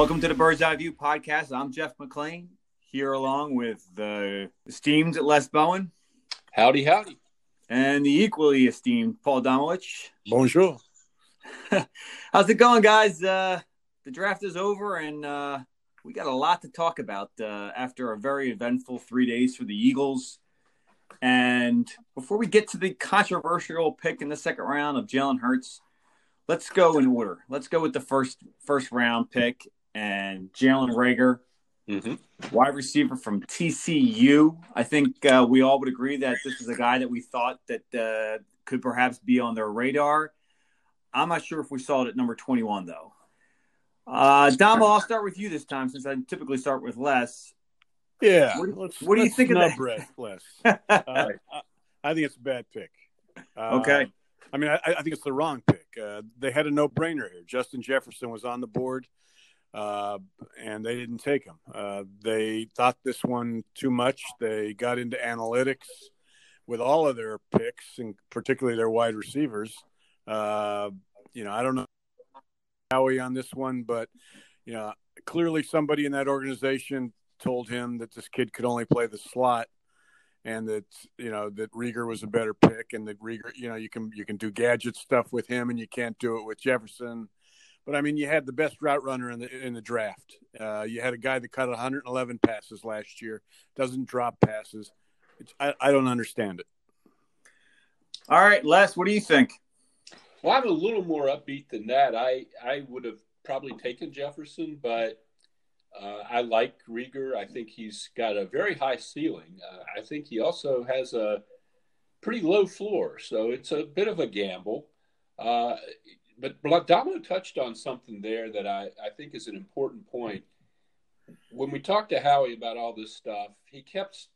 Welcome to the Bird's Eye View podcast. I'm Jeff McLane here along with the esteemed Les Bowen. Howdy, howdy. And the equally esteemed Paul Domowitch. Bonjour. How's it going, guys? Uh, the draft is over, and uh, we got a lot to talk about uh, after a very eventful three days for the Eagles. And before we get to the controversial pick in the second round of Jalen Hurts, let's go in order. Let's go with the first first round pick and Jalen Reagor, mm-hmm. wide receiver from TCU. I think uh, we all would agree that this is a guy that we thought that uh, could perhaps be on their radar. I'm not sure if we saw it at number 21 though. Uh, Dom, I'll start with you this time since I typically start with Les. Yeah. What, what do you think of that? Breath, Les. uh, I, I, think it's a bad pick. Uh, okay. I mean, I, I, think it's the wrong pick. Uh, they had a no-brainer here. Justin Jefferson was on the board, uh, and they didn't take him. Uh, they thought this one too much. They got into analytics with all of their picks, and particularly their wide receivers. Uh, you know, I don't know Howie on this one, but you know, clearly somebody in that organization told him that this kid could only play the slot and that you know that Reagor was a better pick and that Reagor you know you can you can do gadget stuff with him and you can't do it with Jefferson but I mean you had the best route runner in the in the draft uh, you had a guy that caught 111 passes last year doesn't drop passes I, I don't understand it all right Les what do you think well, I'm a little more upbeat than that. I I would have probably taken Jefferson, but uh, I like Reagor. I think he's got a very high ceiling. Uh, I think he also has a pretty low floor, so it's a bit of a gamble. Uh, but Damo touched on something there that I, I think is an important point. When we talked to Howie about all this stuff, he kept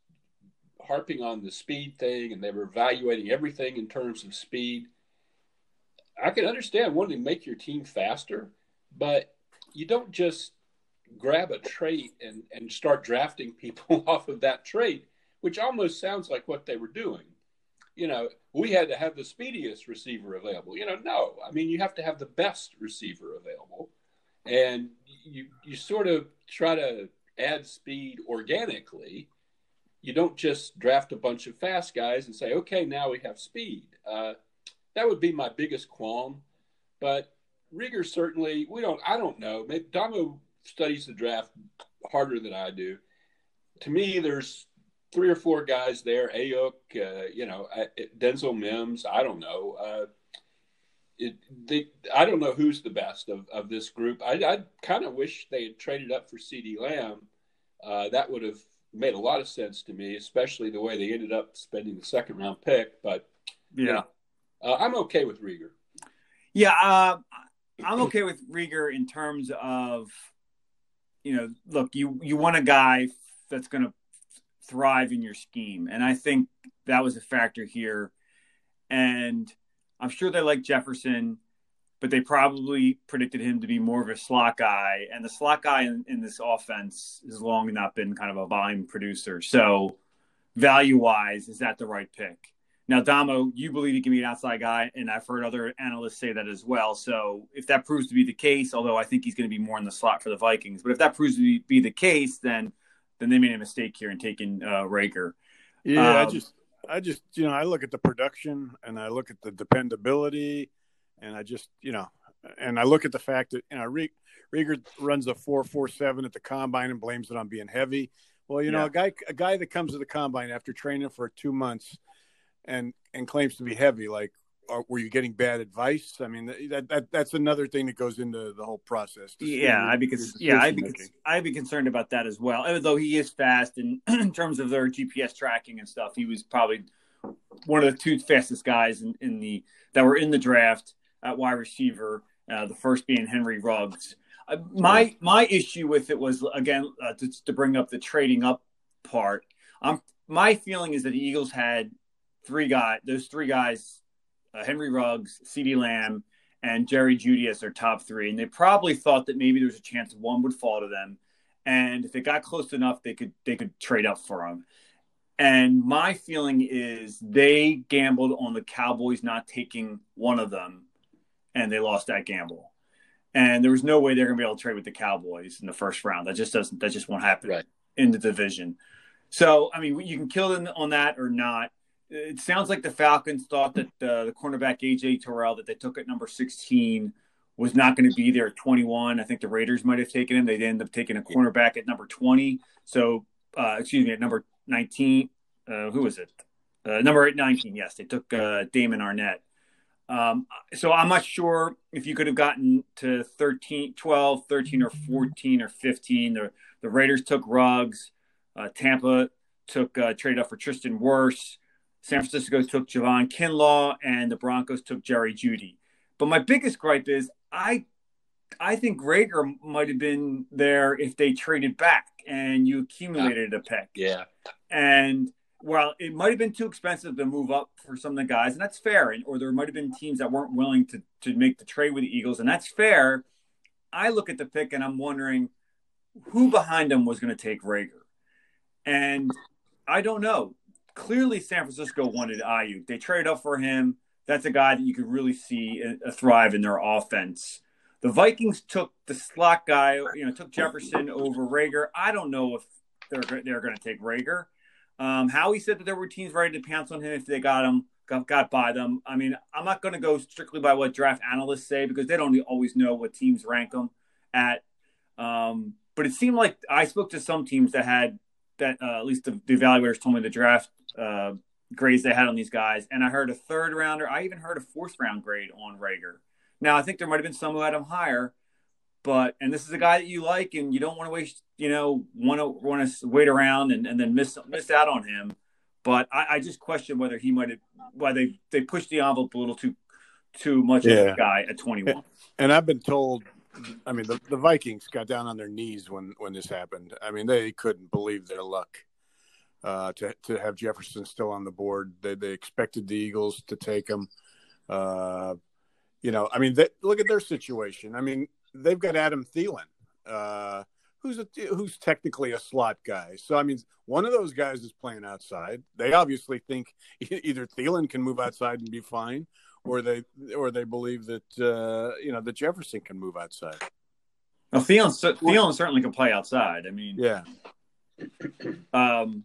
harping on the speed thing, and they were evaluating everything in terms of speed. I can understand wanting to make your team faster, but you don't just grab a trait and, and start drafting people off of that trait, which almost sounds like what they were doing. You know, we had to have the speediest receiver available. You know, no, I mean, you have to have the best receiver available. And you, you sort of try to add speed organically. You don't just draft a bunch of fast guys and say, okay, now we have speed. Uh, that would be my biggest qualm. But Reagor certainly, we don't. I don't know. Maybe Damo studies the draft harder than I do. To me, there's three or four guys there. Aiyuk, uh, you know, Denzel Mims. I don't know. Uh, it, they, I don't know who's the best of, of this group. I, I kind of wish they had traded up for CeeDee Lamb. Uh, that would have made a lot of sense to me, especially the way they ended up spending the second round pick. But yeah, you know, uh, I'm okay with Reagor. Yeah, uh, I'm okay with Reagor in terms of, you know, look, you you want a guy that's going to thrive in your scheme, and I think that was a factor here. And I'm sure they like Jefferson, but they probably predicted him to be more of a slot guy, and the slot guy in, in this offense has long not been kind of a volume producer. So, value wise, is that the right pick? Now, Damo, you believe he can be an outside guy, and I've heard other analysts say that as well. So, if that proves to be the case, although I think he's going to be more in the slot for the Vikings, but if that proves to be the case, then then they made a mistake here in taking uh, Reagor. Yeah, um, I just, I just, you know, I look at the production and I look at the dependability, and I just, you know, and I look at the fact that you know Reagor runs a four four seven at the combine and blames it on being heavy. Well, you know, a guy a guy that comes to the combine after training for two months and and claims to be heavy like are, were you getting bad advice? I mean that, that that's another thing that goes into the whole process yeah i because yeah i'd be i'd be concerned about that as well although he is fast and in terms of their gps tracking and stuff he was probably one of the two fastest guys in, in the that were in the draft at wide receiver uh, the first being henry ruggs. Uh, my my issue with it was again uh, to, to bring up the trading up part um my feeling is that the eagles had three guys, those three guys, uh, Henry Ruggs, CeeDee Lamb, and Jerry Jeudy as their top three. And they probably thought that maybe there was a chance one would fall to them. And if it got close enough, they could they could trade up for him. And my feeling is they gambled on the Cowboys not taking one of them, and they lost that gamble. and there was no way they're going to be able to trade with the Cowboys in the first round. That just doesn't. That just won't happen right. in the division. So I mean, you can kill them on that or not. It sounds like the Falcons thought that uh, the cornerback AJ Terrell that they took at number sixteen was not going to be there at 21. I think the Raiders might have taken him. They ended up taking a cornerback at number 20. So, uh, excuse me, at number 19. Uh, who was it? Uh, number 19. Yes, they took uh, Damon Arnette. Um, so I'm not sure if you could have gotten to 13, 12, 13, or 14 or 15. The, the Raiders took Ruggs. Uh, Tampa took uh, trade up for Tristan Wirfs. San Francisco took Javon Kinlaw, and the Broncos took Jerry Jeudy. But my biggest gripe is I I think Reagor might have been there if they traded back and you accumulated a pick. Yeah. And well, it might have been too expensive to move up for some of the guys, and that's fair. And, or there might have been teams that weren't willing to to make the trade with the Eagles, and that's fair. I look at the pick and I'm wondering who behind them was going to take Reagor, and I don't know. Clearly, San Francisco wanted Aiyuk. They traded up for him. That's a guy that you could really see thrive in their offense. The Vikings took the slot guy, you know, took Jefferson over Reagor. I don't know if they're they're going to take Reagor. Um, Howie said that there were teams ready to pounce on him if they got him, got, got by them. I mean, I'm not going to go strictly by what draft analysts say because they don't always know what teams rank them at. Um, but it seemed like I spoke to some teams that had that uh, at least the, the, evaluators told me the draft uh, grades they had on these guys, and I heard a third rounder. I even heard a fourth round grade on Reagor. Now I think there might have been some who had him higher, but and this is a guy that you like, and you don't want to waste, you know, want to want to wait around and, and then miss miss out on him. But I, I just question whether he might have why they they pushed the envelope a little too too much yeah. of a guy at 21. And I've been told I mean, the, the Vikings got down on their knees when, when this happened. I mean, they couldn't believe their luck uh, to to have Jefferson still on the board. They they expected the Eagles to take him. Uh, you know, I mean, they, look at their situation. I mean, they've got Adam Thielen, uh, who's a, who's technically a slot guy. So I mean, one of those guys is playing outside. They obviously think either Thielen can move outside and be fine, or they or they believe that uh, you know that Jefferson can move outside. Well, Thielen, Thielen certainly can play outside. I mean, yeah. Um,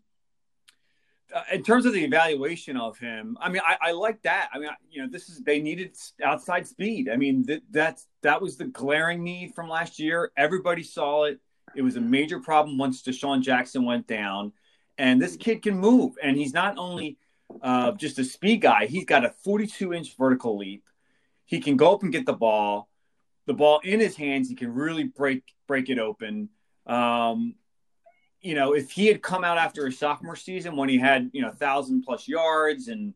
in terms of the evaluation of him, I mean, I, I like that. I mean, I, you know, this is they needed outside speed. I mean, th- that's that was the glaring need from last year. Everybody saw it. It was a major problem once DeSean Jackson went down, and this kid can move. And he's not only uh, just a speed guy; he's got a 42 inch vertical leap. He can go up and get the ball. The ball in his hands, he can really break break it open. Um, you know, if he had come out after his sophomore season when he had, you know, thousand plus yards and,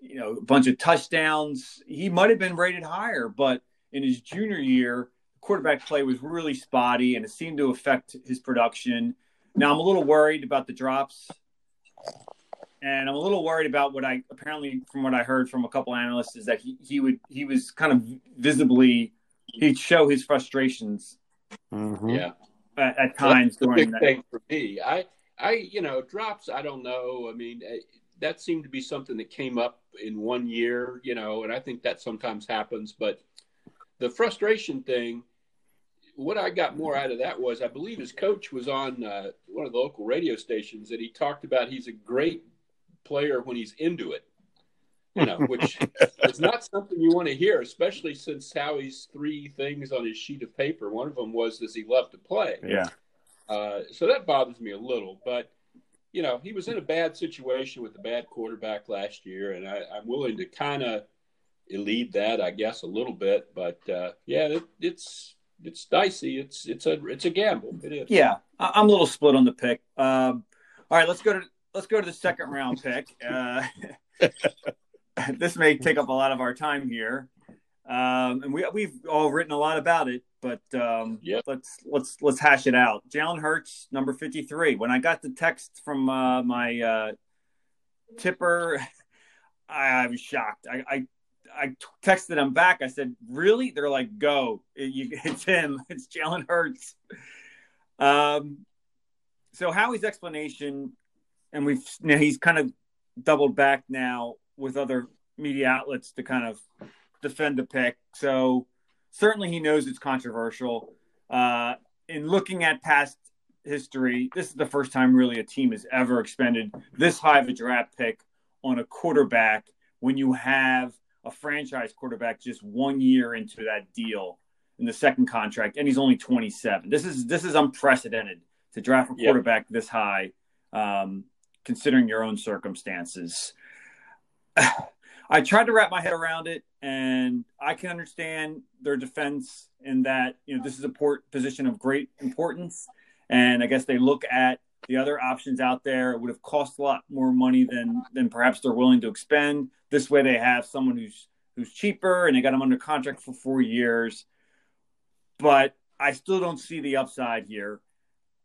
you know, a bunch of touchdowns, he might have been rated higher. But in his junior year, quarterback play was really spotty and it seemed to affect his production. Now I'm a little worried about the drops. And I'm a little worried about what I apparently from what I heard from a couple analysts is that he, he would he was kind of visibly he'd show his frustrations. Mm-hmm. Yeah at, at times well, during big that. thing for me. I, I, you know, drops. I don't know. I mean, eh, that seemed to be something that came up in one year, you know, and I think that sometimes happens. But the frustration thing, what I got more out of that was I believe his coach was on uh, one of the local radio stations and he talked about he's a great player when he's into it you know, which is not something you want to hear, especially since Howie's three things on his sheet of paper. One of them was, does he love to play? Yeah. Uh, so that bothers me a little, but you know, he was in a bad situation with a bad quarterback last year, and I, am willing to kind of lead that, I guess, a little bit. But uh, yeah, it, it's it's dicey. It's it's a it's a gamble. It is. Yeah, I'm a little split on the pick. Um, all right, let's go to let's go to the second round pick. Uh, this may take up a lot of our time here, um, and we we've all written a lot about it. But um, yep. let's let's let's hash it out. Jalen Hurts, number fifty three. When I got the text from uh, my uh, tipper, I, I, was shocked. I, I I texted him back. I said, "Really?" They're like, "Go! It, you, it's him. It's Jalen Hurts." Um, so Howie's explanation, and we've you know, he's kind of doubled back now with other media outlets to kind of defend the pick. So certainly he knows it's controversial. Uh, in looking at past history, this is the first time really a team has ever expended this high of a draft pick on a quarterback when you have a franchise quarterback just one year into that deal in the second contract, and he's only 27. This is this is unprecedented to draft a quarterback yep. this high, um, considering your own circumstances. I tried to wrap my head around it, and I can understand their defense in that you know this is a port position of great importance, and I guess they look at the other options out there. It would have cost a lot more money than than perhaps they're willing to expend. This way, they have someone who's who's cheaper, and they got him under contract for four years. But I still don't see the upside here,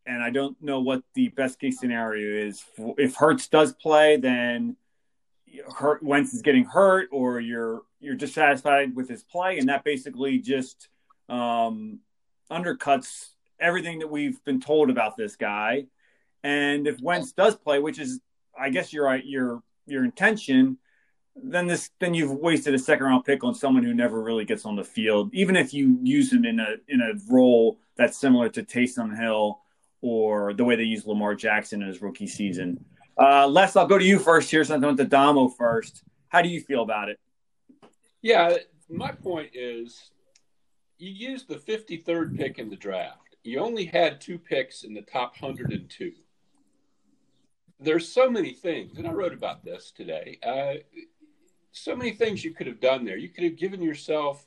and I don't know what the best case scenario is. If Hurts does play, then Hurt Wentz is getting hurt, or you're you're dissatisfied with his play, and that basically just um, undercuts everything that we've been told about this guy. And if Wentz does play, which is, I guess, your your your intention, then this then you've wasted a second round pick on someone who never really gets on the field, even if you use him in a in a role that's similar to Taysom Hill or the way they use Lamar Jackson in his rookie season. Uh, Les, I'll go to you first here since I went to Damo first. How do you feel about it? Yeah, my point is you used the 53rd pick in the draft. You only had two picks in the top 102. There's so many things, and I wrote about this today. Uh, so many things you could have done there. You could have given yourself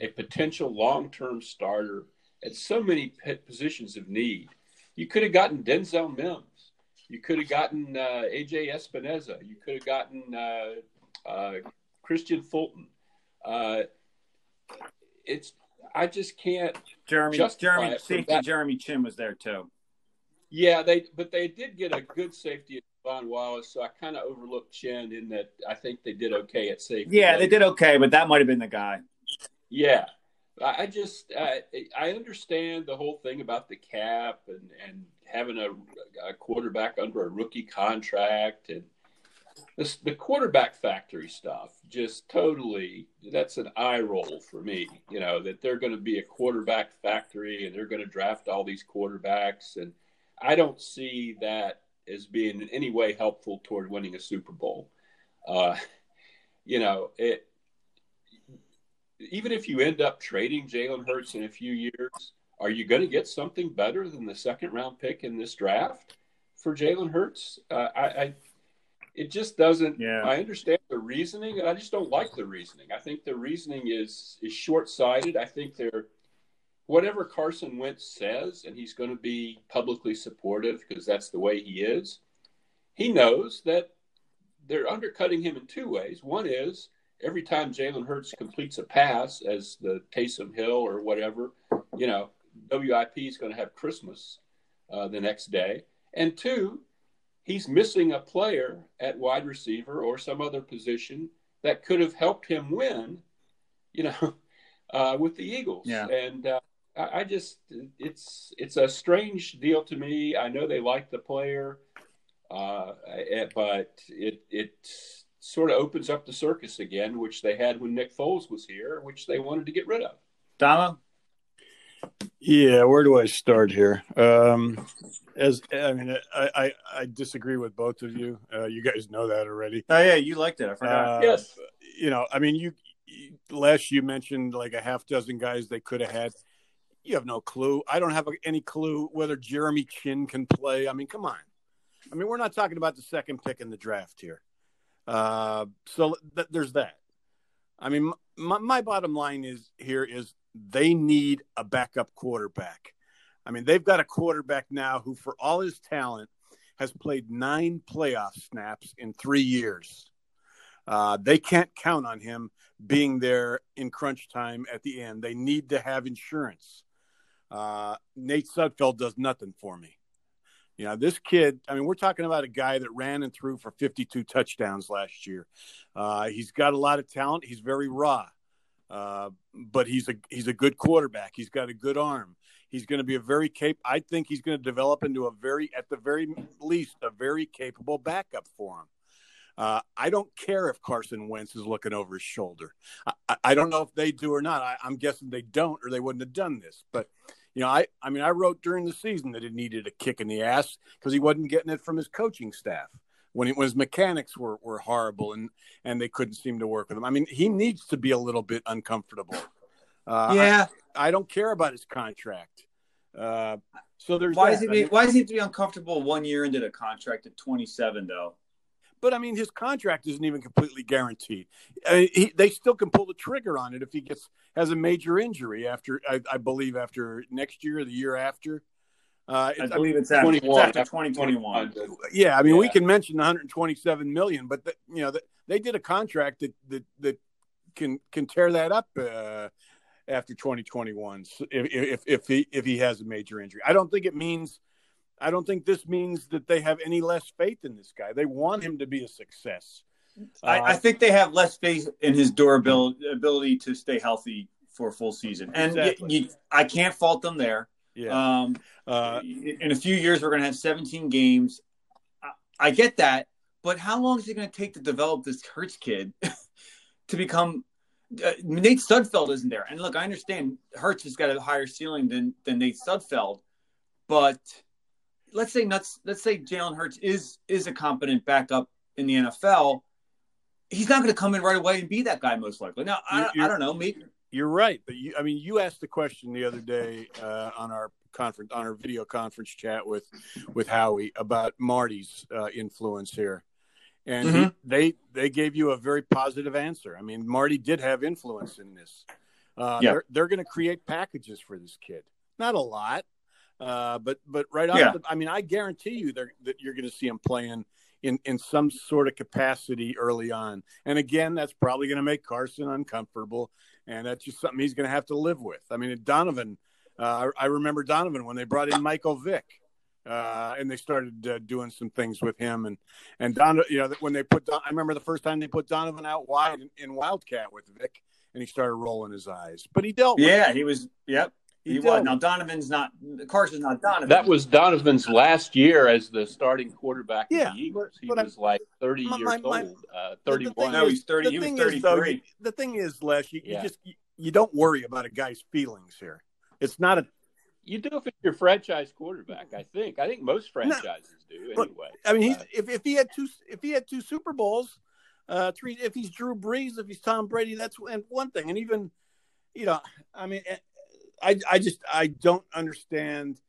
a potential long term starter at so many positions of need. You could have gotten Denzel Mims. You could have gotten uh, AJ Epenesa. You could have gotten uh, uh, Kristian Fulton. Uh, it's I just can't. Jeremy Jeremy safety Jeremy Chinn was there too. Yeah, they but they did get a good safety Von Wallace, so I kind of overlooked Chinn in that I think they did okay at safety. Yeah, they did okay, but that might have been the guy. Yeah, I just I, I understand the whole thing about the cap and and having a, a quarterback under a rookie contract and this, the quarterback factory stuff just totally that's an eye roll for me you know that they're going to be a quarterback factory and they're going to draft all these quarterbacks. And i don't see that as being in any way helpful toward winning a super bowl. Uh, you know it even if you end up trading jalen hurts in a few years are you going to get something better than the second round pick in this draft for jalen hurts? Uh, I, I it just doesn't yeah. i understand the reasoning and i just don't like the reasoning. I think the reasoning is is short-sighted. I think they're whatever carson wentz says and he's going to be publicly supportive because that's the way he is he knows that they're undercutting him in two ways. One is every time jalen hurts completes a pass as the taysom hill or whatever you know wip is going to have christmas uh, the next day and two he's missing a player at wide receiver or some other position that could have helped him win, you know, uh, with the Eagles. Yeah. And uh, I, I, just, it's it's a strange deal to me. I know they like the player, uh, eh, but it it sort of opens up the circus again, which they had when Nick Foles was here, which they wanted to get rid of. Dama. Yeah, where do I start here? Um, as I mean, I, I, I disagree with both of you. Uh, you guys know that already. Oh yeah, you liked it. I forgot. Uh, yes. You know, I mean, you, you last you mentioned like a half dozen guys they could have had. You have no clue. I don't have any clue whether Jeremy Chinn can play. I mean, come on. I mean, we're not talking about the second pick in the draft here. Uh, so th- there's that. I mean, my, my bottom line is here is they need a backup quarterback. I mean, they've got a quarterback now who, for all his talent, has played nine playoff snaps in three years. Uh, they can't count on him being there in crunch time at the end. They need to have insurance. Uh, Nate Sudfeld does nothing for me. You know, this kid, I mean, we're talking about a guy that ran and threw for 52 touchdowns last year. Uh, he's got a lot of talent. He's very raw. Uh, but he's a he's a good quarterback. He's got a good arm. He's going to be a very cap. I think he's going to develop into a very, at the very least, a very capable backup for him. Uh, I don't care if Carson Wentz is looking over his shoulder. I, I don't know if they do or not. I, I'm guessing they don't, or they wouldn't have done this. But you know, I I mean, I wrote during the season that he needed a kick in the ass because he wasn't getting it from his coaching staff when, he, when his mechanics were were horrible and and they couldn't seem to work with him. I mean, he needs to be a little bit uncomfortable. Uh, yeah, I, I, don't care about his contract. Uh, so there's why that. is he I mean, why does he have to be uncomfortable one year into the contract at 27 though? but I mean, his contract isn't even completely guaranteed. I mean, he, they still can pull the trigger on it if he gets has a major injury after, I, I believe, after next year or the year after. Uh, I believe it's after, it's after 2021. yeah, I mean, we can mention 127 million, but the, you know, the, they did a contract that that that can can tear that up uh, after 2021 if, if if he if he has a major injury. I don't think it means. I don't think this means that they have any less faith in this guy. They want him to be a success. I, Uh, I think they have less faith in his durability ability to stay healthy for a full season, and y- Exactly. you, I can't fault them there. Yeah. Um, Uh, in a few years, we're going to have 17 games. I, I get that, but how long is it going to take to develop this Hurts kid to become? Uh, Nate Sudfeld isn't there, and look, I understand Hurts has got a higher ceiling than than Nate Sudfeld, but let's say nuts. Let's say Jalen Hurts is is a competent backup in the NFL. He's not going to come in right away and be that guy, most likely. Now, I, I don't know. Maybe You're right, but you, I mean, you asked the question the other day uh, on our conference, on our video conference chat with with Howie about Marty's uh, influence here, and he- Mhm. they they gave you a very positive answer. I mean, Marty did have influence in this. Uh, Yeah. They're they're going to create packages for this kid, not a lot, uh, but but right off. Yeah. The, I mean, I guarantee you that you're going to see him playing. In, in some sort of capacity early on. And again, that's probably going to make Carson uncomfortable and that's just something he's going to have to live with. I mean, Donovan, uh, I I remember Donovan when they brought in Michael Vick, uh, and they started uh, doing some things with him, and and Don, you know, when they put, Don, I remember the first time they put Donovan out wide in, in Wildcat with Vick, and he started rolling his eyes, but he dealt. with yeah, he was. Yep, he, dealt was. Now. Donovan's not. Carson's not Donovan. That was Donovan's last year as the starting quarterback Yeah, of the Eagles. He but I- was like 30 My- years my- my- old, uh, But the 31. thing No, is- he's 30 the he was thing is, though, 33. the thing is, Les, you, you just you, you don't worry about a guy's feelings here. It's not a You do if you're franchise quarterback, I think. I think most franchises do But, anyway. I mean, he's, Uh, if if he had two if he had two Super Bowls, uh, three if he's Drew Brees, if he's Tom Brady, that's and one thing. And even, you know, I mean, I I just I don't understand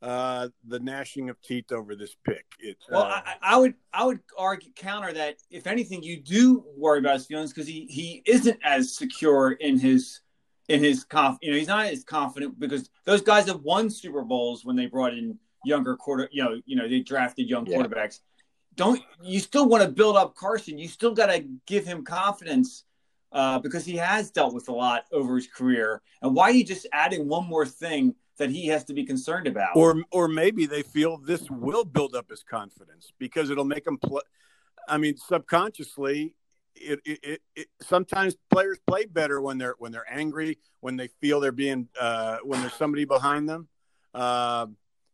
uh, the gnashing of teeth over this pick. It, Well, uh, I, I would I would argue counter that if anything, you do worry about his feelings because he he isn't as secure in his in his conf. You know, he's not as confident because those guys have won Super Bowls when they brought in younger quarter. You know, you know they drafted young Yeah. quarterbacks. Don't you still want to build up Carson? You still got to give him confidence uh, because he has dealt with a lot over his career. And why are you just adding one more thing that he has to be concerned about? or or maybe they feel this will build up his confidence because it'll make him play. I mean, subconsciously, it, it, it, it sometimes players play better when they're when they're angry, when they feel they're being uh, when there's somebody behind them. Uh,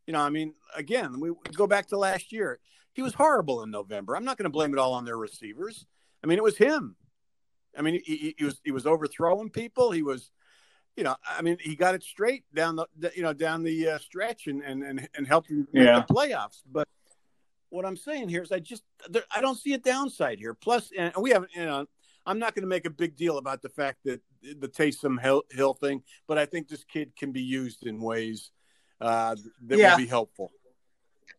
you know, I mean, again, we, we go back to last year. He was horrible in November. I'm not going to blame it all on their receivers. I mean, it was him. I mean, he, he, was he was overthrowing people. He was you know, I mean, he got it straight down the, you know, down the uh, stretch and, and, and, and helped him make Yeah. the playoffs. But what I'm saying here is I just, there, I don't see a downside here. Plus, and we haven't, you know, I'm not going to make a big deal about the fact that the Taysom Hill, Hill thing, but I think this kid can be used in ways uh, that Yeah. will be helpful.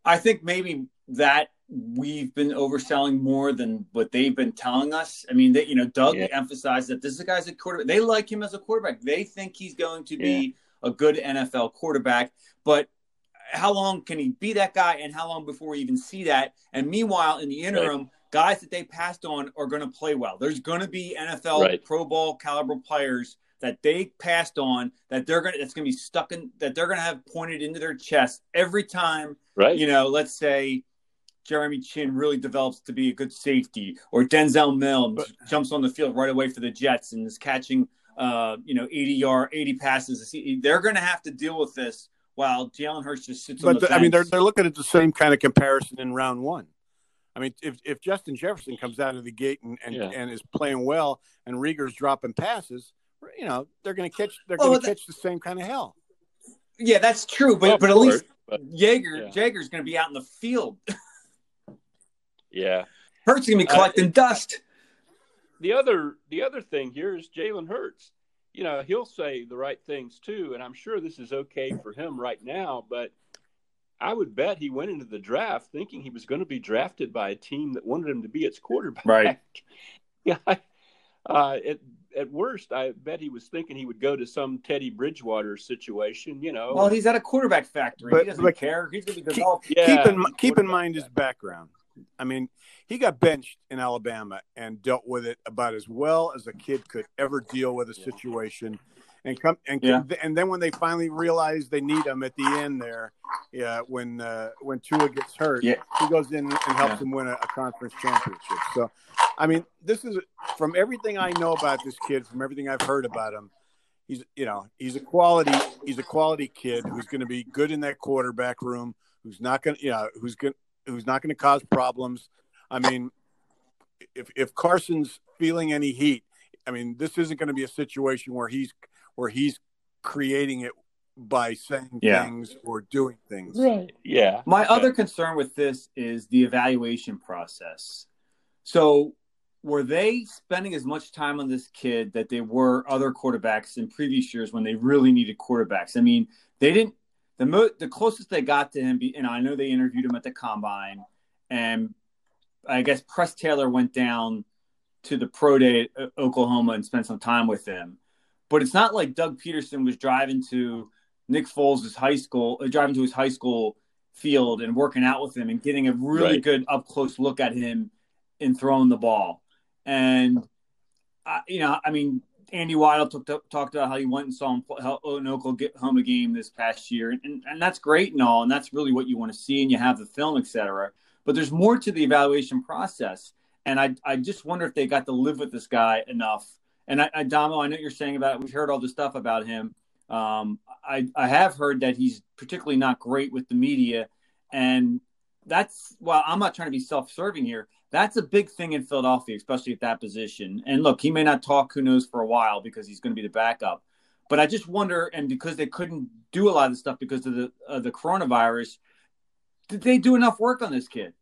I think maybe that we've been overselling more than what they've been telling us. I mean, they, you know, Doug Yeah. emphasized that this is a guy's a quarterback. They like him as a quarterback. They think he's going to be a good NFL quarterback. But how long can he be that guy, and how long before we even see that? And meanwhile, in the interim, guys that they passed on are going to play well. There's going to be NFL Right. Pro Bowl caliber players that they passed on that they're going to that's going to be stuck in that they're going to have pointed into their chest every time right? you know, let's say Jeremy Chinn really develops to be a good safety, or Denzel Mills But- jumps on the field right away for the Jets and is catching, uh, you know, 80 yard, 80 passes. They're going to have to deal with this while Jalen Hurts just sits on But the the, I mean, they're, they're looking at the same kind of comparison in round one. I mean, if if Justin Jefferson comes out of the gate and and, Yeah. and is playing well, and Reagor's dropping passes, you know, they're going to catch they're Well, going to catch the same kind of hell. Yeah, that's true. But Well, but at course, least but- Jaeger yeah. Jaeger's going to be out in the field. yeah. Hurts going to be Uh, collecting dust. the other the other thing here is Jalen Hurts. You know, he'll say the right things too, and I'm sure this is okay for him right now. But I would bet he went into the draft thinking he was going to be drafted by a team that wanted him to be its quarterback. Right. Yeah. Uh, at, at worst, I bet he was thinking he would go to some Teddy Bridgewater situation. You know. Well, he's at a quarterback factory. But- he doesn't but- care. He's going to be Keep- yeah, keep in keep in quarterback. mind his background. I mean, he got benched in Alabama and dealt with it about as well as a kid could ever deal with a situation. And come and Yeah. and then when they finally realize they need him at the end there, yeah, when uh, when Tua gets hurt, Yeah. he goes in and helps Yeah. him win a, a conference championship. So, I mean, this is from everything I know about this kid, from everything I've heard about him. He's you know he's a quality he's a quality kid who's going to be good in that quarterback room. Who's not going to you know who's going who's not going to cause problems. I mean, if if Carson's feeling any heat, I mean, this isn't going to be a situation where he's where he's creating it by saying Yeah. things or doing things. Right. Yeah. My Okay. other concern with this is the evaluation process. So, were they spending as much time on this kid that they were other quarterbacks in previous years when they really needed quarterbacks? I mean, they didn't. The mo- the closest they got to him, and I know they interviewed him at the combine, and I guess Press Taylor went down to the pro day at uh, Oklahoma and spent some time with him. But it's not like Doug Pederson was driving to Nick Foles' high school, uh, driving to his high school field and working out with him and getting a really Right. good up close look at him and throwing the ball. And I, you know, I mean, Andy Weidl talked talked about how he went and saw him pl- help Onokel get home a game this past year, and and that's great and all, and that's really what you want to see, and you have the film, et cetera. But there's more to the evaluation process, and I I just wonder if they got to live with this guy enough. And I, I Damo, I know you're saying about it. We've heard all this stuff about him. Um, I I have heard that he's particularly not great with the media, and that's well, I'm not trying to be self-serving here. That's a big thing in Philadelphia, especially at that position. And look, he may not talk, who knows, for a while because he's going to be the backup. But I just wonder, and because they couldn't do a lot of the stuff because of the of the coronavirus, did they do enough work on this kid?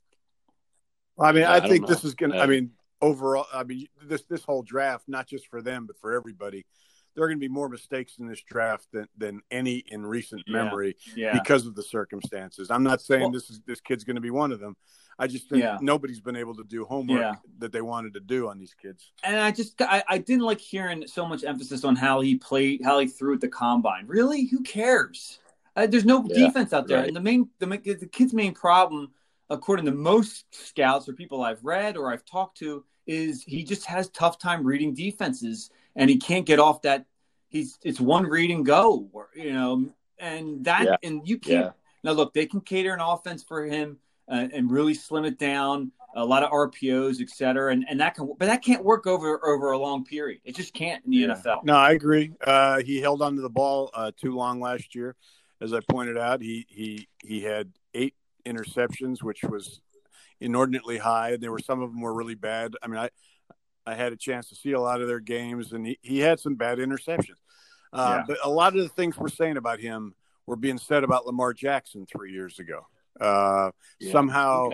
I mean, Yeah, I, I think this is going to. Yeah. I mean, overall, I mean, this this whole draft, not just for them, but for everybody, there are going to be more mistakes in this draft than than any in recent Yeah. memory Yeah, because of the circumstances. I'm not saying Well- this is this kid's going to be one of them. I just think Yeah. nobody's been able to do homework Yeah. that they wanted to do on these kids. and I just I, I didn't like hearing so much emphasis on how he played, how he threw at the combine. Really, who cares? Uh, there's no Yeah, defense out there, right. and the main the, the kid's main problem, according to most scouts or people I've read or I've talked to, is he just has tough time reading defenses, and he can't get off that. He's it's one read and go, or, you know, and that Yeah. and you can't Yeah. now, look, they can cater an offense for him uh, and really slim it down. A lot of RPOs, et cetera, and, and that can, but that can't work over over a long period. It just can't in the Yeah. NFL. No, I agree. Uh, he held onto the ball uh, too long last year, as I pointed out. He he he had eight interceptions, which was inordinately high. There were some of them were really bad. I mean, I I had a chance to see a lot of their games, and he, he had some bad interceptions. Uh, Yeah. But a lot of the things we're saying about him were being said about Lamar Jackson three years ago. Uh, Yeah. Somehow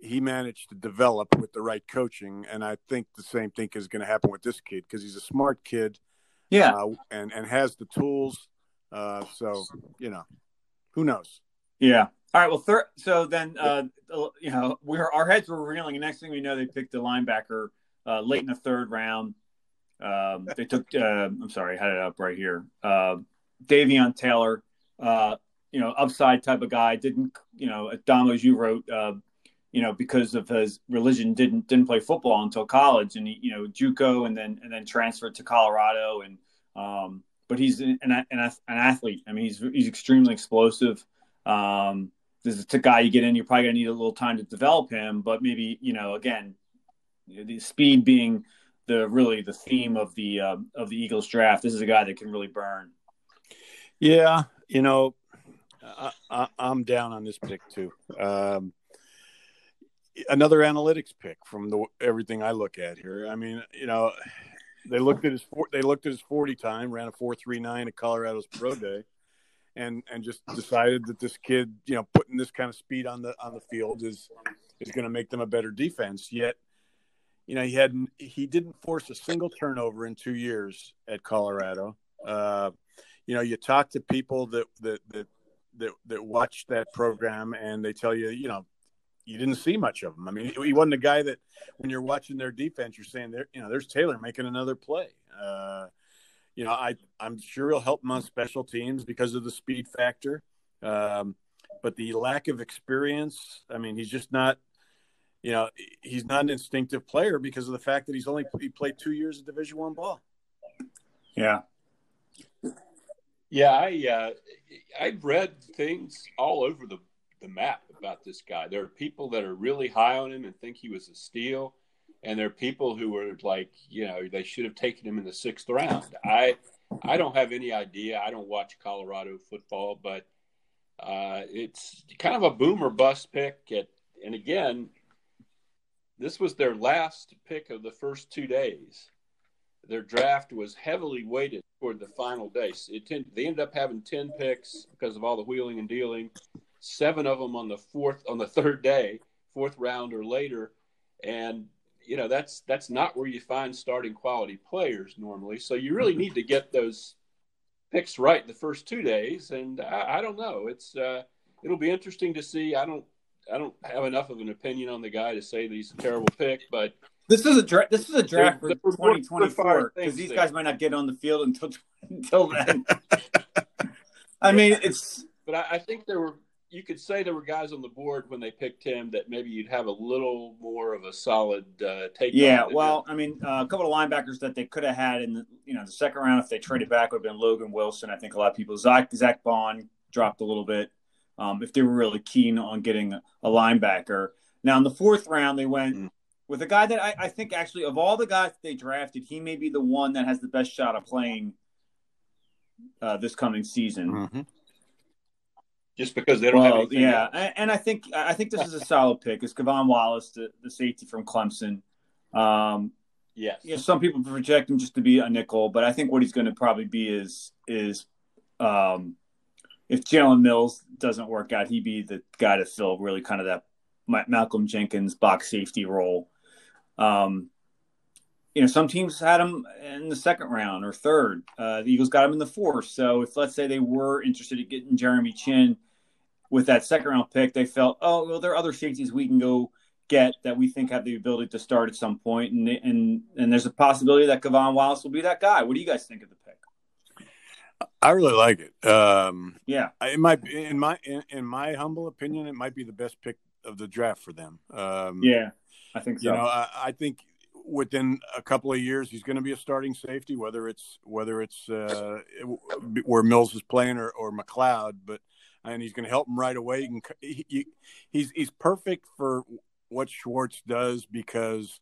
he managed to develop with the right coaching, and I think the same thing is going to happen with this kid because he's a smart kid Yeah, uh, and and has the tools. Uh, so you know, who knows? yeah. All right. Well, third. So then, uh, you know, we were our heads were reeling. Next thing we know, they picked a linebacker uh, late in the third round. Um, they took. Uh, I'm sorry, I had it up right here. Uh, Davion Taylor. Uh, you know, upside type of guy. Didn't you know? Dom, as you wrote, uh, you know, because of his religion, didn't didn't play football until college, and he, you know, JUCO, and then and then transferred to Colorado, and um, but he's an, an, an athlete. I mean, he's he's extremely explosive. Um, this is a guy you get in, you're probably gonna need a little time to develop him, but maybe you know, again, the speed being the really the theme of the uh, of the Eagles draft. This is a guy that can really burn. Yeah, you know, I, I'm down on this pick too. Um, another analytics pick from the everything I look at here. I mean, you know, they looked at his they looked at his forty time, ran a four three nine at Colorado's pro day, and and just decided that this kid, you know, putting this kind of speed on the on the field is is going to make them a better defense. Yet, you know, he had he didn't force a single turnover in two years at Colorado. Uh, you know, you talk to people that that that that that watch that program, and they tell you, you know, you didn't see much of him. I mean, he wasn't a guy that when you're watching their defense, you're saying there, you know, there's Taylor making another play. Uh, you know, I I'm sure he'll help him on special teams because of the speed factor, um, but the lack of experience. I mean, he's just not. You know, he's not an instinctive player because of the fact that he's only he played two years of Division One ball. Yeah, yeah, I uh, I've read things all over the the map about this guy. There are people that are really high on him and think he was a steal, and there are people who are like, you know, they should have taken him in the sixth round. I I don't have any idea. I don't watch Colorado football, but uh, it's kind of a boomer bust pick. At, and again, this was their last pick of the first two days. Their draft was heavily weighted toward the final day. It tend, they ended up having ten picks because of all the wheeling and dealing seven of them on the fourth on the third day, fourth round or later, and you know that's that's not where you find starting quality players normally. So you really need to get those picks right the first two days, and I, I don't know. It's uh, it'll be interesting to see. I don't I don't have enough of an opinion on the guy to say that he's a terrible pick, but this is a draft. This is a draft for twenty twenty four because these guys might not get on the field until until then. I mean, it's. But I, I think there were you could say there were guys on the board when they picked him that maybe you'd have a little more of a solid uh, take. Yeah, well, I mean, uh, a couple of linebackers that they could have had in the you know the second round if they traded back would have been Logan Wilson. I think a lot of people Zach Zack Baun dropped a little bit um, if they were really keen on getting a, linebacker. Now in the fourth round they went. Mm-hmm. With a guy that I, I think actually of all the guys they drafted, he may be the one that has the best shot of playing uh, this coming season. Mm-hmm just because they don't well, have Yeah, else. and I think I think this is a solid pick. It's K'Von Wallace, the, the safety from Clemson. Um, yes, you know, some people project him just to be a nickel, but I think what he's going to probably be is is um, if Jalen Mills doesn't work out, he'd be the guy to fill really kind of that Malcolm Jenkins box safety role. Um, you know, some teams had him in the second round or third. Uh, the Eagles got him in the fourth. So if let's say they were interested in getting Jeremy Chinn with that second round pick, they felt, oh, well, there are other safeties we can go get that we think have the ability to start at some point, and and and there's a possibility that K'Von Wallace will be that guy. What do you guys think of the pick? I really like it. Um, yeah, it might, in my in, in, my humble opinion, it might be the best pick of the draft for them. Um, yeah, I think so. You know, I, I, think within a couple of years he's going to be a starting safety, whether it's whether it's uh, where Mills is playing or, or McLeod, but and he's going to help him right away. He can, he, he's he's perfect for what Schwartz does because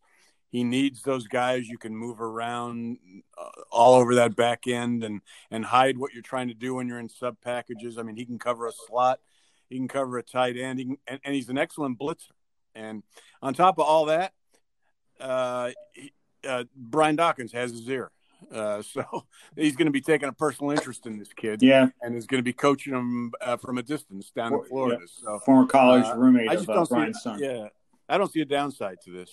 he needs those guys you can move around uh, all over that back end and and hide what you're trying to do when you're in sub packages. I mean, he can cover a slot, he can cover a tight end, he can, and, and he's an excellent blitzer. And on top of all that, uh, uh, Brian Dawkins has his ear. Uh, so he's going to be taking a personal interest in this kid. Yeah. And is going to be coaching him uh, from a distance down in Florida. Yeah. So former college uh, roommate I just of uh, don't Brian's see, son. Yeah. I don't see a downside to this.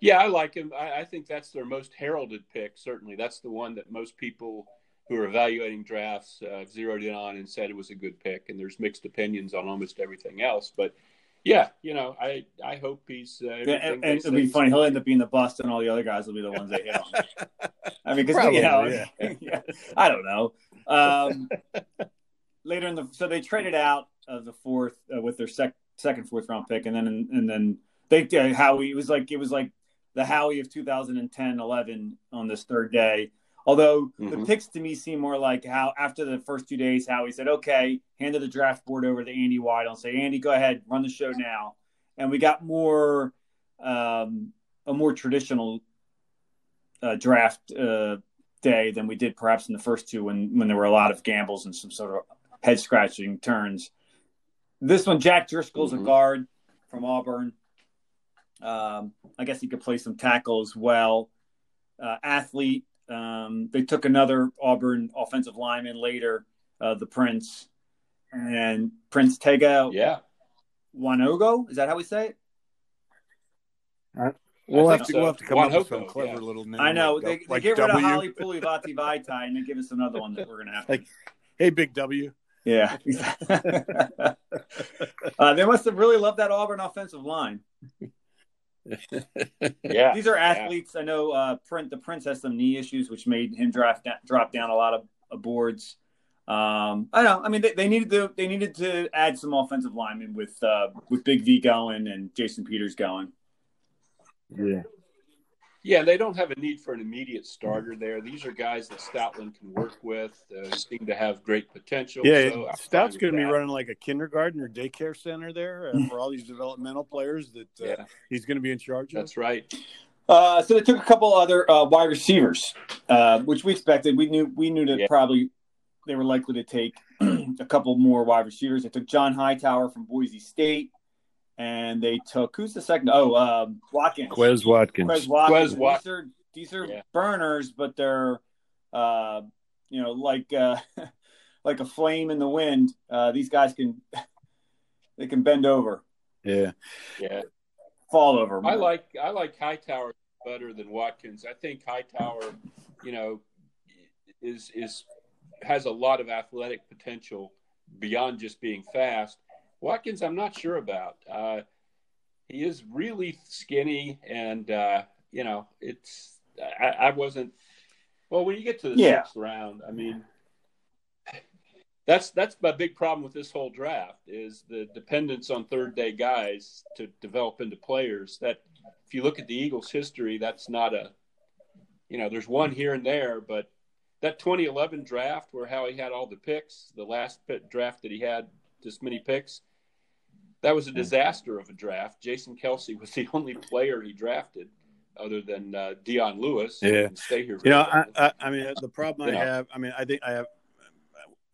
Yeah, I like him. I, I, think that's their most heralded pick. Certainly, that's the one that most people who are evaluating drafts uh, zeroed in on and said it was a good pick. And there's mixed opinions on almost everything else, but yeah, you know, I I hope he's. Uh, yeah, and, and it'll be funny. He'll end up being the bust, and all the other guys will be the ones that hit on. I mean, because you know, yeah. yeah. I don't know. Um, later in the so they traded out of the fourth uh, with their sec, second fourth round pick, and then and then they uh, Howie. It was like it was like the Howie of 2010 11 on this third day. Although mm-hmm. the picks to me seem more like how after the first two days, how he said, "Okay," handed the draft board over to Andy Weidl and say, "Andy, go ahead, run the show now." And we got more um, a more traditional uh, draft uh, day than we did perhaps in the first two, when when there were a lot of gambles and some sort of head scratching turns. This one, Jack Driscoll's Mhm. a guard from Auburn. Um, I guess he could play some tackle as well. Uh, athlete. Um, they took another Auburn offensive lineman later, uh, the Prince, and Prince Tega Yeah. Wanogho. Is that how we say it? We'll I have to so. we'll have to come up with some clever yeah. little name. I know like, they, they like get rid W. of Halapoulivaati Vaitai and they give us another one that we're gonna have. To, Like- Hey, Big W. yeah, uh, they must have really loved that Auburn offensive line. Yeah. These are athletes. I know uh, Print the Prince has some knee issues, which made him draft drop down a lot of, of boards. Um, I don't know. I mean, they, they needed to they needed to add some offensive linemen with uh, with Big V going and Jason Peters going. Yeah. Yeah, they don't have a need for an immediate starter there. These are guys that Stoutland can work with. Uh, seem to have great potential. Yeah, so Stout's going to be running like a kindergarten or daycare center there uh, for all these developmental players that uh, Yeah, he's going to be in charge of. that's right. Uh, so they took a couple other uh, wide receivers, uh, which we expected. We knew we knew that Yeah. probably they were likely to take a couple more wide receivers. They took John Hightower from Boise State, and they took who's the second? Oh, um, Watkins. Quez Watkins. Quez Watkins. Quez Wat- These are these are Yeah. burners, but they're uh, you know like uh, like a flame in the wind. Uh, these guys can they can bend over, Yeah. Yeah, fall over. I like I like Hightower better than Watkins. I think Hightower, you know, is is has a lot of athletic potential beyond just being fast. Watkins, I'm not sure about. Uh, he is really skinny, and uh, you know, it's I, I wasn't. Well, when you get to the Yeah. sixth round, I mean, that's that's my big problem with this whole draft is the dependence on third day guys to develop into players. That if you look at the Eagles' history, that's not a, you know, there's one here and there, but that 2011 draft where Howie had all the picks, the last draft that he had this many picks, that was a disaster of a draft. Jason Kelce was the only player he drafted other than uh, Dion Lewis. Yeah. stay here. You know. I, I, I mean, the problem I know. have, I mean, I think I have,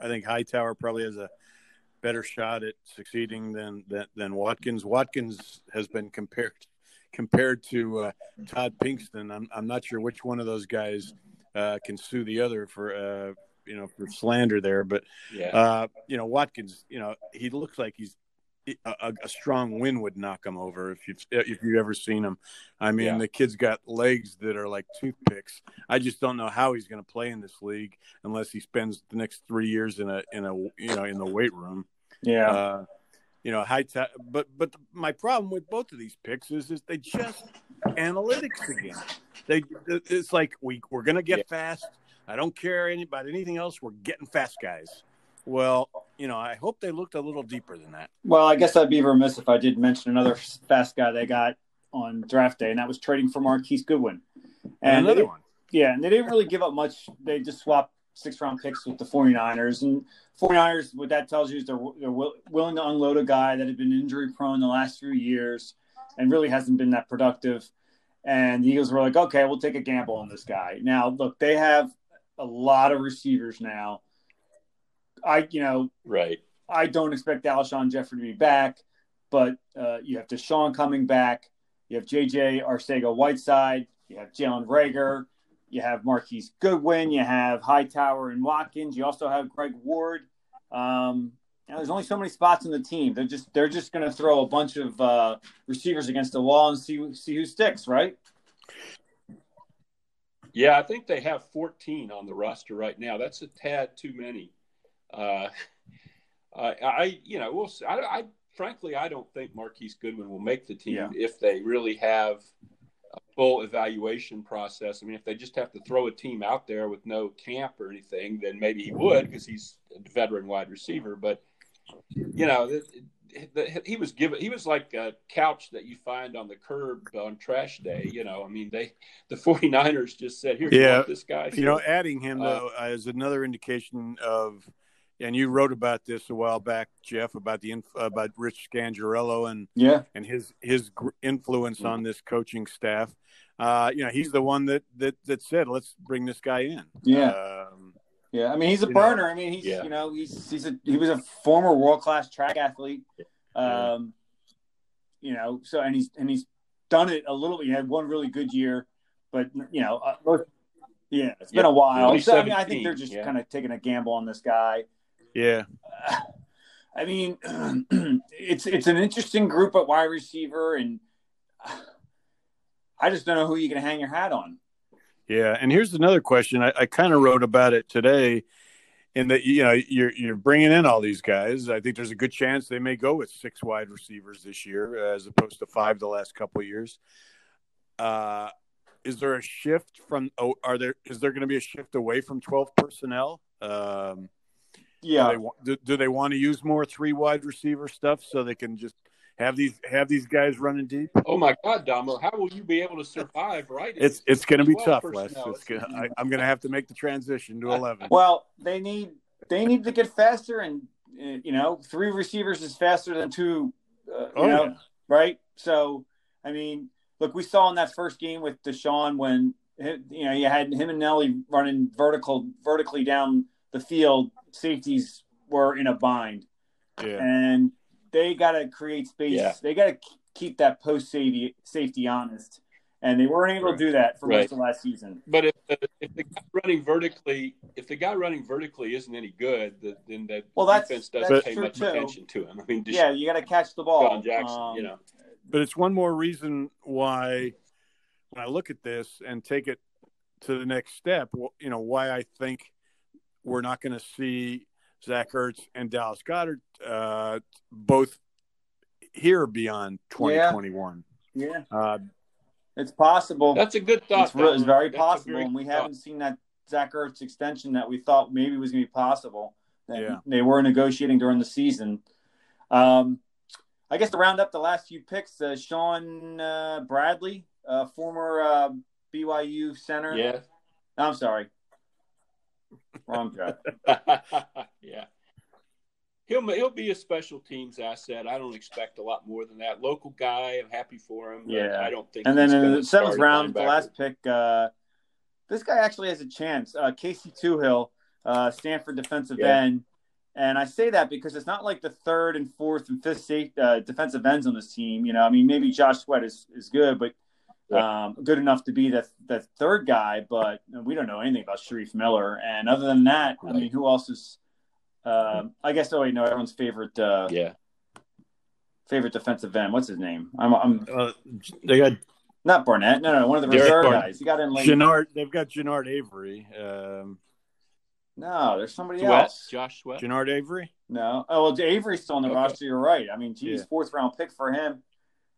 I think Hightower probably has a better shot at succeeding than than, than Watkins. Watkins has been compared compared to uh, Todd Pinkston. I'm I'm not sure which one of those guys uh, can sue the other for uh, you know for slander there, but yeah. uh, you know Watkins, you know he looks like he's a, a, a strong wind would knock him over if you've if you've ever seen him. I mean, Yeah. the kid's got legs that are like toothpicks. I just don't know how he's going to play in this league unless he spends the next three years in a in a you know in the weight room. yeah. Uh, you know, high tech, but but my problem with both of these picks is is they just analytics again. They it's like we we're gonna get Yeah. fast. I don't care any, about anything else. We're getting fast guys. Well, you know, I hope they looked a little deeper than that. Well, I guess I'd be remiss if I didn't mention another fast guy they got on draft day, and that was trading for Marquise Goodwin. And, they another one. Yeah, and they didn't really give up much. They just swapped six round picks with the 49ers. And 49ers, what that tells you is they're, they're will, willing to unload a guy that had been injury prone the last few years and really hasn't been that productive. And the Eagles were like, okay, we'll take a gamble on this guy. Now, look, they have a lot of receivers now. I, you know, right. I don't expect Alshon Jeffery to be back, but uh, you have Deshaun coming back. You have JJ Arcega Whiteside. You have Jalen Reagor. You have Marquise Goodwin. You have Hightower and Watkins. You also have Greg Ward. Um, you know, there's only so many spots in the team. They're just they're just going to throw a bunch of uh, receivers against the wall and see see who sticks, right? Yeah, I think they have 14 on the roster right now. That's a tad too many. Uh, I, I, you know, we'll. See. I, I, frankly, I don't think Marquise Goodwin will make the team Yeah. if they really have a full evaluation process. I mean, if they just have to throw a team out there with no camp or anything, then maybe he would because he's a veteran wide receiver. But you know, the, the, he was given. He was like a couch that you find on the curb on trash day. You know, I mean, they the 49ers just said, "Here, Yeah. this guy." You know, adding him Uh, though is another indication of, and you wrote about this a while back, Jeff, about the about Rich Scangarello and Yeah, and his his influence on this coaching staff. Uh, you know, he's the one that that that said, "Let's bring this guy in." Yeah. Um, Yeah, I mean he's a You know, burner. I mean he's yeah. you know he's he's a he was a former world class track athlete. Um, you know, so and he's and he's done it a little. He had one really good year, but you know, uh, yeah, it's been a while. So I mean, I think they're just yeah. kind of taking a gamble on this guy. Yeah, I mean, it's it's an interesting group at wide receiver, and I just don't know who you can hang your hat on. yeah. And here's another question. I, I kind of wrote about it today, in that you know you're you're bringing in all these guys. I think there's a good chance they may go with six wide receivers this year, as opposed to five the last couple of years. Uh, is there a shift from? Oh, are there? Is there going to be a shift away from twelve personnel? Um, Yeah, Do they, wa- do, do they want to use more three wide receiver stuff so they can just have these have these guys running deep? Oh my God, Domo, how will you be able to survive? Right? It's it's going to be tough, Les. It's gonna, I, I'm going to have to make the transition to eleven. Well, they need they need to get faster, and uh, you know, three receivers is faster than two. Uh, you Oh, know, yeah. right? So, I mean, look, we saw in that first game with Deshaun when you know you had him and Nelly running vertical vertically down the field. Safeties were in a bind, Yeah, and they got to create space. Yeah. They got to keep that post safety safety honest, and they weren't able to do that for Right. most of last season. But if the, if the guy running vertically, if the guy running vertically isn't any good, the, then the Well, that's- defense doesn't that's pay much too. attention to him. I mean, just Yeah, you got to catch the ball. John Jackson, Um, you know. but it's one more reason why when I look at this and take it to the next step, you know, why I think we're not going to see Zach Ertz and Dallas Goedert uh, both here beyond 2021. Yeah, Uh, it's possible. That's a good thought. it's, re- it's very That's possible, very and we good haven't seen that Zach Ertz extension that we thought maybe was going to be possible. That Yeah. they were negotiating during the season. Um, I guess to round up the last few picks, uh, Shaun uh, Bradley, uh, former uh, BYU center. Yeah. I'm sorry, wrong guy. yeah. He'll he'll be a special teams asset. I don't expect a lot more than that. Local guy, I'm happy for him. but Yeah. I don't think. And then in the seventh round, the last pick, uh, this guy actually has a chance. Uh, Casey Toohill, uh, Stanford defensive Yeah. end. And I say that because it's not like the third and fourth and fifth safe, uh, defensive ends on this team. You know, I mean, maybe Josh Sweat is, is good, but um, good enough to be the, the third guy. But we don't know anything about Shareef Miller. And other than that, I mean, who else is? Um, I guess. Oh wait, no, everyone's favorite uh, Yeah. favorite defensive end. What's his name? I'm, I'm uh, they got not Barnett. No, no, one of the Derek reserve Barnett. guys. He got in late. Genard. They've got Genard Avery. Um, No, there's somebody Sweat, else. Josh Sweat. Genard Avery. No. Oh well, Avery's still on the Okay. roster. You're right. I mean, geez, Yeah. fourth round pick for him.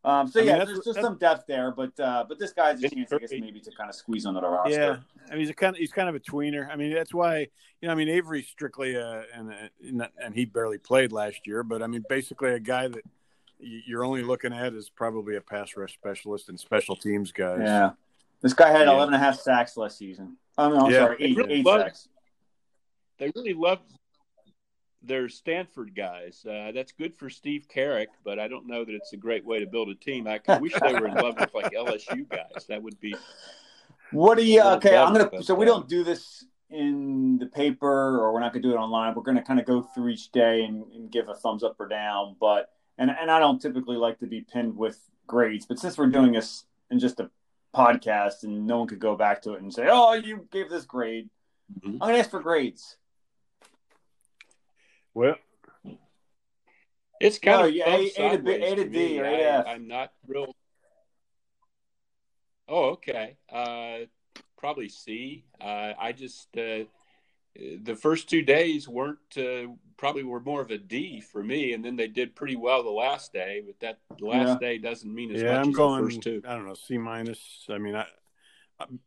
Um, so I yeah, that's- there's just some depth there, but uh, but this guy's a chance, I guess, maybe to kind of squeeze under the roster. Yeah, I mean he's a kind of he's kind of a tweener. I mean that's why you know I mean Avery's strictly a and and, and he barely played last year, but I mean basically a guy that you're only looking at is probably a pass rush specialist and special teams guys. Yeah. This guy had Yeah. 11 and a half sacks last season. Oh no, I'm Yeah. sorry, eight, Really eight sacks. They really love their Stanford guys. Uh, that's good for Steve Carrick, but I don't know that it's a great way to build a team. I wish they were in love with like LSU guys. That would be What do you? Okay, I'm gonna. So we don't do this in the paper, or we're not gonna do it online. We're gonna kind of go through each day and, and give a thumbs up or down. But and and I don't typically like to be pinned with grades, but since we're doing this in just a podcast and no one could go back to it and say, "Oh, you gave this grade," Mhm. I'm gonna ask for grades. Well, It's kind No, of yeah, fun A- A to B- sideways A to for D me. or I, AF. I'm not real. Oh, okay. Uh, probably C. Uh, I just uh, the first two days weren't uh, probably were more of a D for me, and then they did pretty well the last day. But that last day doesn't mean as yeah, much I'm as going. the first two. I don't know C minus. I mean, I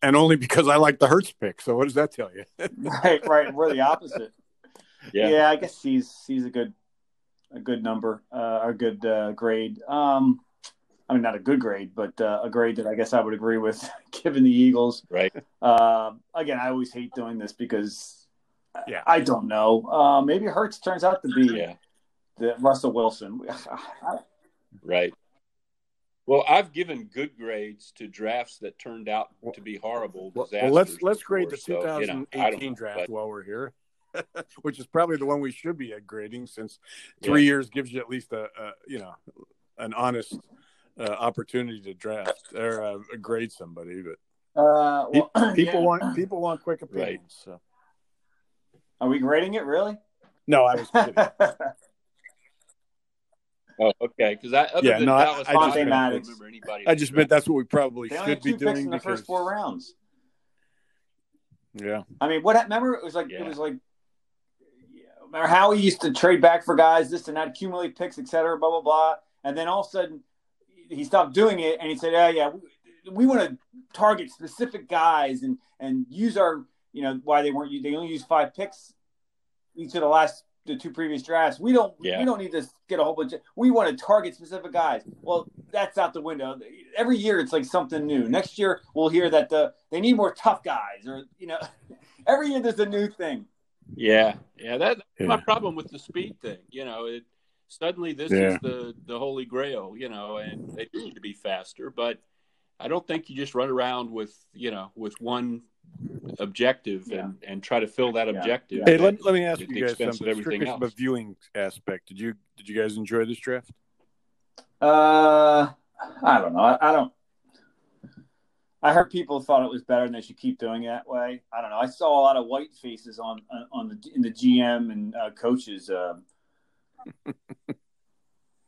and only because I like the Hurts pick. So what does that tell you? right, right. We're the opposite. Yeah. Yeah, I guess he's he's a good a good number, uh, a good uh, grade. Um, I mean, not a good grade, but uh, a grade that I guess I would agree with, given the Eagles. Right. Uh, again, I always hate doing this because Yeah. I don't know. Uh, maybe Hurts turns out to be Yeah. the Russell Wilson. Right. Well, I've given good grades to drafts that turned out to be horrible. Well, well let's let's grade the 2018 so, you know, draft but, while we're here, which is probably the one we should be at grading, since three yeah. years gives you at least a, a you know an honest uh, opportunity to draft or uh, grade somebody. But uh, well, people yeah. want people want quick opinions. Right. So. Are we grading it really? No, I was kidding. Oh, okay. Because I yeah, no, I, I, just meant, I remember anybody. I just meant that's what we probably they should be doing in the because... first four rounds. Yeah. I mean, what? Remember, it was like yeah. it was like. Remember how he used to trade back for guys, this and that, accumulate picks, etc. Blah blah blah, and then all of a sudden he stopped doing it, and he said, "Yeah, yeah, we, we want to target specific guys and and use our, you know, why they weren't they only used five picks each of the last the two previous drafts. We don't yeah. we don't need to get a whole bunch. Of, we want to target specific guys. Well, that's out the window. Every year it's like something new. Next year we'll hear that the they need more tough guys, or you know, every year there's a new thing. Yeah, yeah. That, that's yeah. my problem with the speed thing. You know, it suddenly this yeah. is the the holy grail. You know, and they need to be faster, but I don't think you just run around with you know with one objective yeah. and, and try to fill that objective. Hey, let, let me ask you guys something. Strictly from a viewing aspect, did you did you guys enjoy this draft? Uh, I don't know. I, I, don't. I heard people thought it was better and they should keep doing it that way. I don't know. I saw a lot of white faces on on the in the GM and uh, coaches. Uh,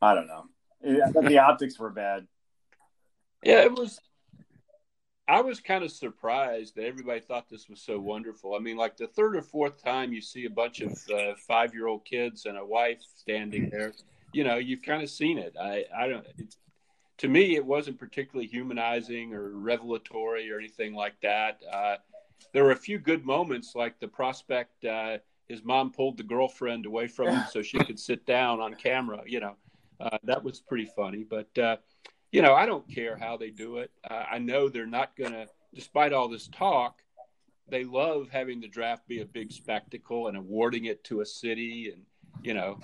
I don't know. I thought the optics were bad. Yeah, it was. I was kind of surprised that everybody thought this was so wonderful. I mean, like the third or fourth time you see a bunch of uh, five year old kids and a wife standing there, you know, you've kind of seen it. I, I don't, to me, it wasn't particularly humanizing or revelatory or anything like that. Uh, there were a few good moments, like the prospect, uh, his mom pulled the girlfriend away from him so she could sit down on camera, you know, uh, that was pretty funny. But, uh, you know, I don't care how they do it. Uh, I know they're not going to, despite all this talk, they love having the draft be a big spectacle and awarding it to a city. And, you know,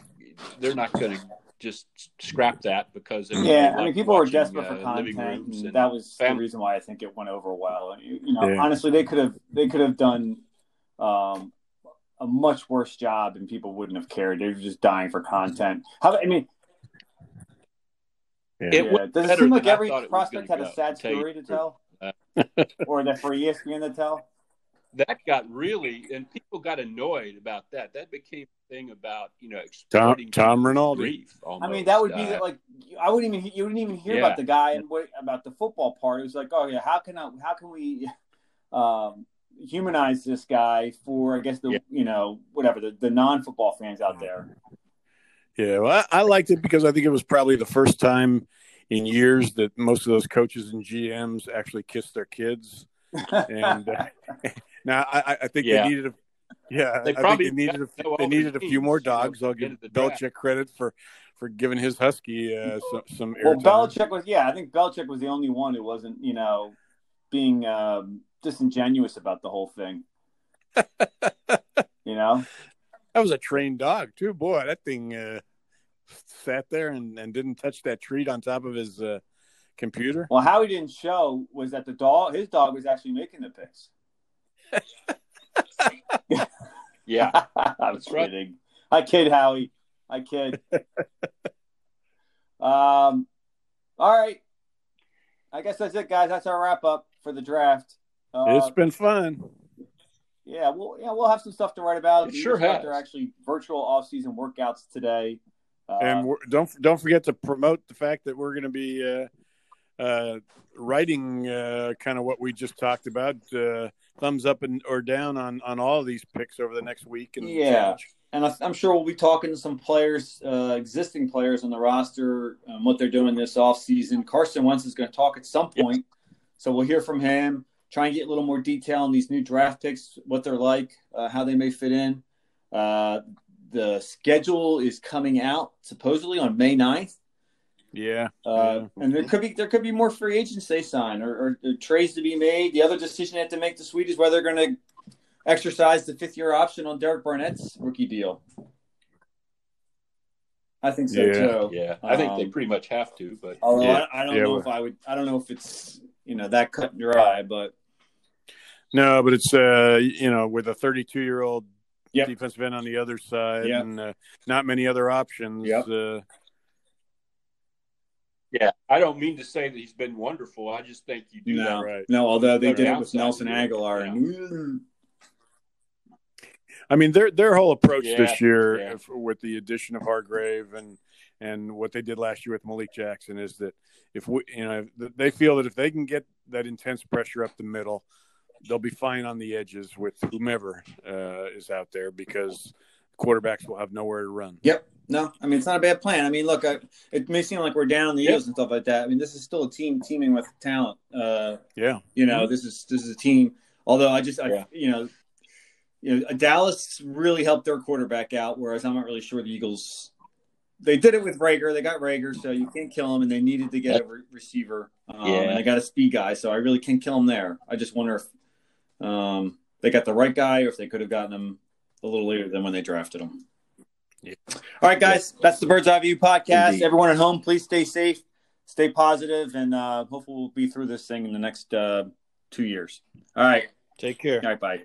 they're not going to just scrap that because yeah, I mean, people watching, were desperate for uh, content. And and that was family. the reason why I think it went over well. You, you know, yeah. honestly, they could have they could have done um, a much worse job, and people wouldn't have cared. They were just dying for content. How I mean, yeah. It yeah. Does it seem like every prospect had a sad story to tell, uh, or that for ESPN to tell? That got really, and people got annoyed about that. That became a thing about you know Tom Tom Rinaldi. Grief, I mean, that would be uh, like I wouldn't even you wouldn't even hear yeah. about the guy and what about the football part. It was like, oh yeah, how can I, how can we um, humanize this guy for I guess the yeah. you know whatever the, the non football fans out there. Yeah, well, I, I, liked it because I think it was probably the first time in years that most of those coaches and GMs actually kissed their kids. And uh, now I, I think yeah. they needed a yeah, they I think they needed a, they needed a few more dogs. I'll give Belichick credit for for giving his husky uh, some, some Well, Belichick was yeah, I think Belichick was the only one who wasn't you know being um, disingenuous about the whole thing. you know, that was a trained dog too. Boy, that thing uh, sat there and, and didn't touch that treat on top of his uh, computer. Well, how he didn't show was that the dog, his dog, was actually making the picks. yeah, I'm kidding. Right. I kid, Howie. I kid. um, all right. I guess that's it, guys. That's our wrap up for the draft. Uh, it's been fun. Yeah, we'll yeah we'll have some stuff to write about. It sure has. They're actually virtual off-season workouts today. Uh, and don't don't forget to promote the fact that we're going to be uh, uh, writing uh, kind of what we just talked about. Uh, thumbs up and or down on on all of these picks over the next week. And yeah, change. and I, am sure we'll be talking to some players, uh, existing players on the roster, um, what they're doing this off-season. Carson Wentz is going to talk at some point, so we'll hear from him try and get a little more detail on these new draft picks, what they're like, uh, how they may fit in. Uh, the schedule is coming out supposedly on May 9th. Yeah. Uh, yeah. and there could be there could be more free agents they sign or, or, or, trades to be made. The other decision they have to make this week is whether they're going to exercise the fifth year option on Derek Barnett's rookie deal. I think so Yeah. too. Yeah, I think they Um, pretty much have to. But Although Yeah. I, I don't Yeah, know well- if I would. I don't know if it's you know that cut and dry, but No, but it's uh, you know, with a 32 year old Yep. defensive end on the other side, Yep. and uh, not many other options. Yep. Uh, yeah, I don't mean to say that he's been wonderful. I just think you do no, that. right. no. Although they did it with Nelson. Agholor, Yeah. and I mean, their their whole approach Yeah, this year yeah. with the addition of Hargrave and and what they did last year with Malik Jackson is that if we, you know, they feel that if they can get that intense pressure up the middle, they'll be fine on the edges with whomever uh, is out there because quarterbacks will have nowhere to run. Yep. No, I mean it's not a bad plan. I mean, look, I, it may seem like we're down on the years and stuff like that. I mean, this is still a team teaming with talent. Uh, Yeah, you know, this is this is a team. Although I just, I, Yeah. you know, you know, Dallas really helped their quarterback out, whereas I'm not really sure the Eagles. They did it with Reagor. They got Reagor, so you can't kill him. And they needed to get a re- receiver, um, Yeah. and they got a speed guy, so I really can't kill him there. I just wonder if um, they got the right guy, or if they could have gotten him a little later than when they drafted him. Yeah. All right, guys, that's the Bird's Eye View podcast. Indeed. Everyone at home, please stay safe, stay positive, and uh, hopefully we'll be through this thing in the next uh, two years. All right. take care. All right. Bye.